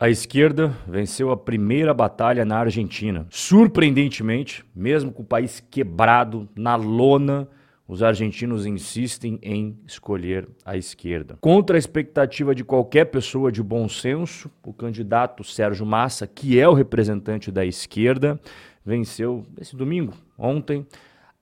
A esquerda venceu a primeira batalha na Argentina. Surpreendentemente, mesmo com o país quebrado, na lona, os argentinos insistem em escolher a esquerda. Contra a expectativa de qualquer pessoa de bom senso, o candidato Sérgio Massa, que é o representante da esquerda, venceu esse domingo, ontem,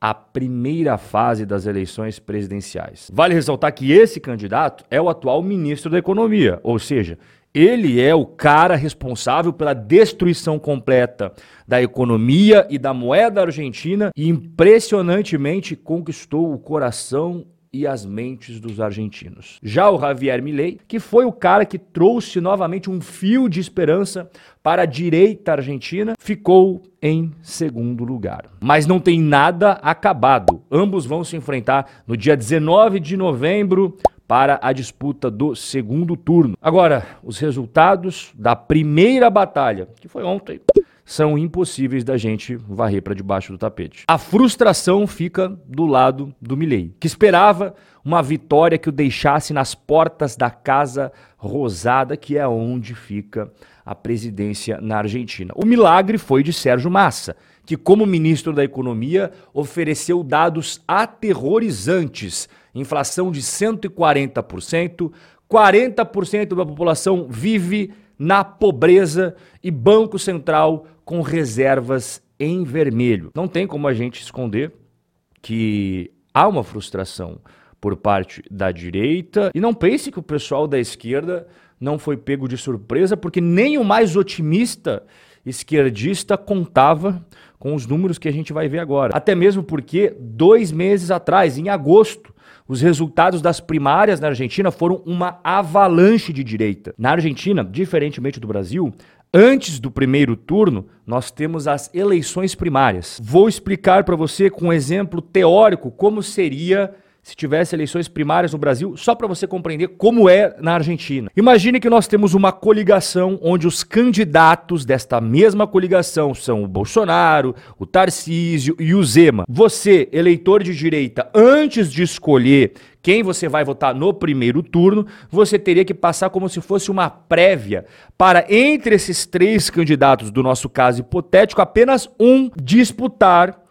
a primeira fase das eleições presidenciais. Vale ressaltar que esse candidato é o atual ministro da Economia, ou seja, ele é o cara responsável pela destruição completa da economia e da moeda argentina e impressionantemente conquistou o coração e as mentes dos argentinos. Já o Javier Milei, que foi o cara que trouxe novamente um fio de esperança para a direita argentina, ficou em segundo lugar. Mas não tem nada acabado. Ambos vão se enfrentar no dia 19 de novembro para a disputa do segundo turno. Agora, os resultados da primeira batalha, que foi ontem, são impossíveis da gente varrer para debaixo do tapete. A frustração fica do lado do Milley, que esperava uma vitória que o deixasse nas portas da Casa Rosada, que é onde fica a presidência na Argentina. O milagre foi de Sérgio Massa, que, como ministro da Economia, ofereceu dados aterrorizantes inflação de 140%, 40% da população vive na pobreza e Banco Central com reservas em vermelho. Não tem como a gente esconder que há uma frustração por parte da direita e não pense que o pessoal da esquerda não foi pego de surpresa, porque nem o mais otimista esquerdista contava com os números que a gente vai ver agora. Até mesmo porque dois meses atrás, em agosto, os resultados das primárias na Argentina foram uma avalanche de direita. Na Argentina, diferentemente do Brasil, Antes do primeiro turno, nós temos as eleições primárias. Vou explicar para você com um exemplo teórico como seria se tivesse eleições primárias no Brasil, só para você compreender como é na Argentina. Imagine que nós temos uma coligação onde os candidatos desta mesma coligação são o Bolsonaro, o Tarcísio e o Zema. Você, eleitor de direita, antes de escolher quem você vai votar no primeiro turno, você teria que passar como se fosse uma prévia para, entre esses três candidatos do nosso caso hipotético, apenas um disputar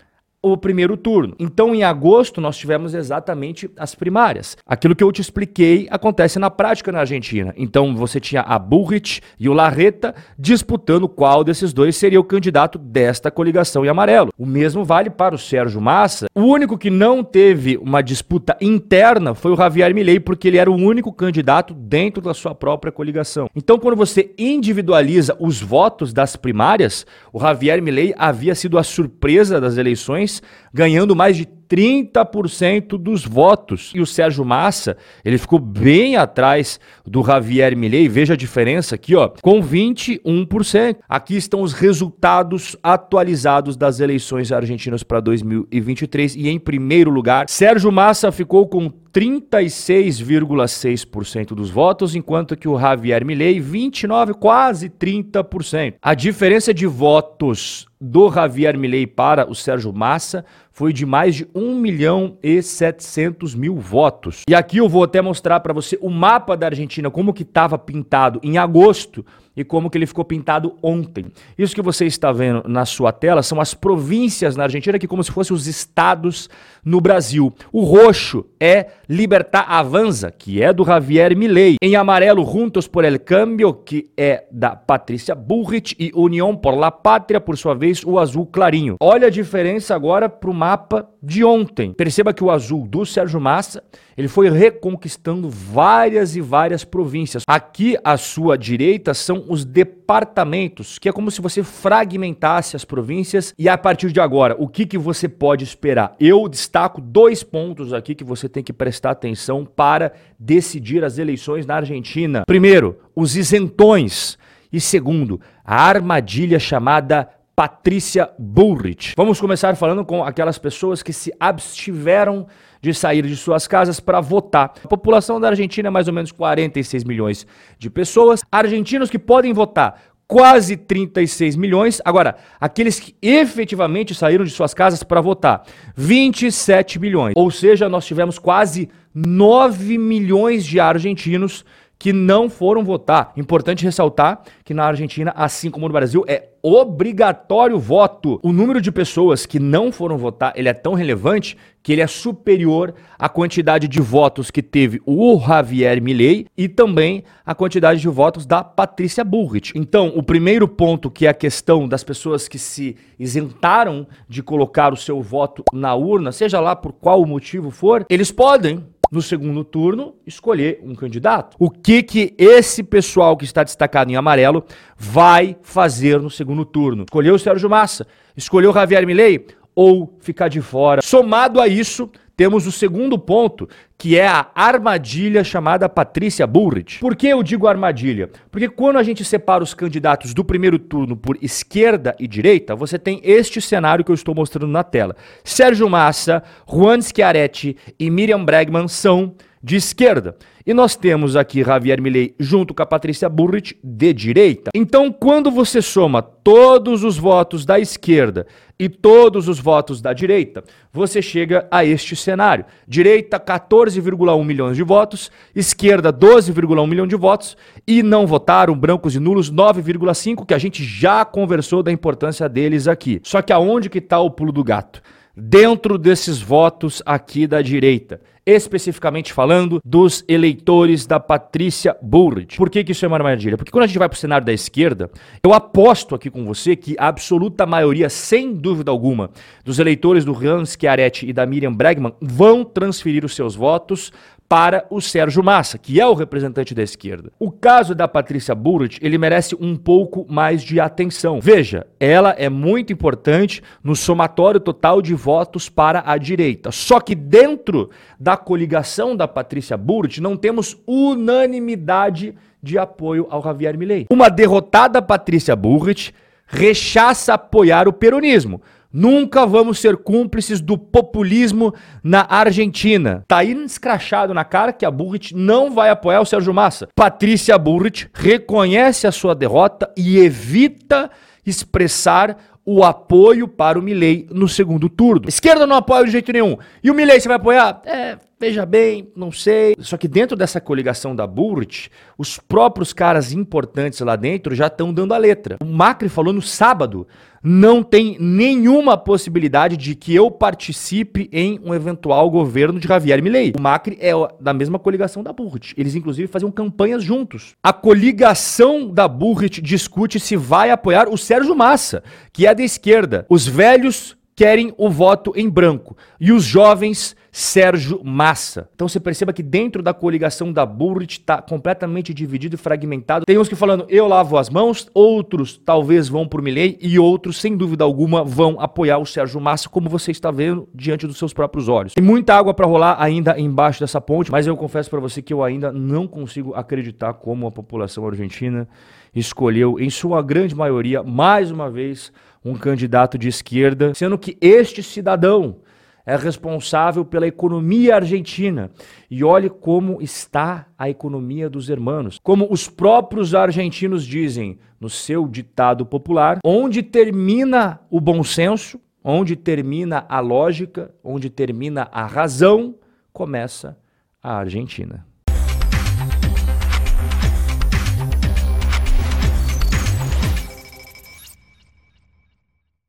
o primeiro turno. Então, em agosto, nós tivemos exatamente as primárias. Aquilo que eu te expliquei acontece na prática na Argentina. Então, você tinha a Bullrich e o Larreta disputando qual desses dois seria o candidato desta coligação em amarelo. O mesmo vale para o Sérgio Massa. O único que não teve uma disputa interna foi o Javier Milei, porque ele era o único candidato dentro da sua própria coligação. Então, quando você individualiza os votos das primárias, o Javier Milei havia sido a surpresa das eleições ganhando mais de 30% dos votos. E o Sérgio Massa, ele ficou bem atrás do Javier Milei, veja a diferença aqui, ó, com 21%. Aqui estão os resultados atualizados das eleições argentinas para 2023 e em primeiro lugar, Sérgio Massa ficou com 36,6% dos votos, enquanto que o Javier Milei 29, quase 30%. A diferença de votos do Javier Milei para o Sérgio Massa foi de mais de 1 milhão e 700 mil votos. E aqui eu vou até mostrar para você o mapa da Argentina, como que estava pintado em agosto e como que ele ficou pintado ontem. Isso que você está vendo na sua tela são as províncias na Argentina, que como se fossem os estados no Brasil. O roxo é Libertar Avanza, que é do Javier Milei. Em amarelo, Juntos por el Cambio, que é da Patrícia Bullrich. E União por la Pátria, por sua vez, o azul clarinho. Olha a diferença agora para o mapa de ontem. Perceba que o azul do Sérgio Massa, ele foi reconquistando várias e várias províncias. Aqui à sua direita são os departamentos, que é como se você fragmentasse as províncias e a partir de agora, o que, que você pode esperar? Eu destaco dois pontos aqui que você tem que prestar atenção para decidir as eleições na Argentina. Primeiro, os isentões. E segundo, a armadilha chamada Patrícia Bullrich. Vamos começar falando com aquelas pessoas que se abstiveram de sair de suas casas para votar. A população da Argentina é mais ou menos 46 milhões de pessoas. Argentinos que podem votar, quase 36 milhões. Agora, aqueles que efetivamente saíram de suas casas para votar, 27 milhões. Ou seja, nós tivemos quase 9 milhões de argentinos que não foram votar. Importante ressaltar que na Argentina, assim como no Brasil, é obrigatório voto. O número de pessoas que não foram votar, ele é tão relevante que ele é superior à quantidade de votos que teve o Javier Milei e também a quantidade de votos da Patrícia Bullrich. Então, o primeiro ponto, que é a questão das pessoas que se isentaram de colocar o seu voto na urna, seja lá por qual motivo for, eles podem no segundo turno, escolher um candidato. O que que esse pessoal que está destacado em amarelo vai fazer no segundo turno? Escolher o Sérgio Massa, escolher o Javier Milei ou ficar de fora. Somado a isso, temos o segundo ponto, que é a armadilha chamada Patrícia Bullrich. Por que eu digo armadilha? Porque quando a gente separa os candidatos do primeiro turno por esquerda e direita, você tem este cenário que eu estou mostrando na tela. Sérgio Massa, Juan Schiaretti e Miriam Bregman são de esquerda. E nós temos aqui Javier Milei junto com a Patrícia Burrich de direita. Então, quando você soma todos os votos da esquerda e todos os votos da direita, você chega a este cenário. Direita 14,1 milhões de votos, esquerda 12,1 milhão de votos e não votaram brancos e nulos 9,5, que a gente já conversou da importância deles aqui. Só que aonde que está o pulo do gato? Dentro desses votos aqui da direita especificamente falando dos eleitores da Patrícia Bullrich. Por que, que isso é uma armadilha? Porque quando a gente vai para o cenário da esquerda, eu aposto aqui com você que a absoluta maioria, sem dúvida alguma, dos eleitores do Hans Schiaretti e da Miriam Bregman vão transferir os seus votos para o Sérgio Massa, que é o representante da esquerda. O caso da Patrícia Burrit, ele merece um pouco mais de atenção. Veja, ela é muito importante no somatório total de votos para a direita. Só que dentro da coligação da Patrícia Burrit não temos unanimidade de apoio ao Javier Milei. Uma derrotada Patrícia Burrit rechaça apoiar o peronismo. Nunca vamos ser cúmplices do populismo na Argentina. Tá aí escrachado na cara que a Burrit não vai apoiar o Sérgio Massa. Patrícia Burrit reconhece a sua derrota e evita expressar o apoio para o Milley no segundo turno. Esquerda não apoia de jeito nenhum. E o Milley você vai apoiar? É, veja bem, não sei. Só que dentro dessa coligação da Burrit, os próprios caras importantes lá dentro já estão dando a letra. O Macri falou no sábado não tem nenhuma possibilidade de que eu participe em um eventual governo de Javier Milei. O Macri é da mesma coligação da Burrit. Eles, inclusive, faziam campanhas juntos. A coligação da Burrit discute se vai apoiar o Sérgio Massa, que é da esquerda. Os velhos querem o voto em branco e os jovens Sérgio Massa. Então você perceba que dentro da coligação da Burrit está completamente dividido e fragmentado. Tem uns que falando eu lavo as mãos, outros talvez vão por Milley e outros, sem dúvida alguma, vão apoiar o Sérgio Massa, como você está vendo diante dos seus próprios olhos. Tem muita água para rolar ainda embaixo dessa ponte, mas eu confesso para você que eu ainda não consigo acreditar como a população argentina escolheu, em sua grande maioria, mais uma vez, um candidato de esquerda, sendo que este cidadão é responsável pela economia argentina. E olhe como está a economia dos hermanos. Como os próprios argentinos dizem no seu ditado popular, onde termina o bom senso, onde termina a lógica, onde termina a razão, começa a Argentina.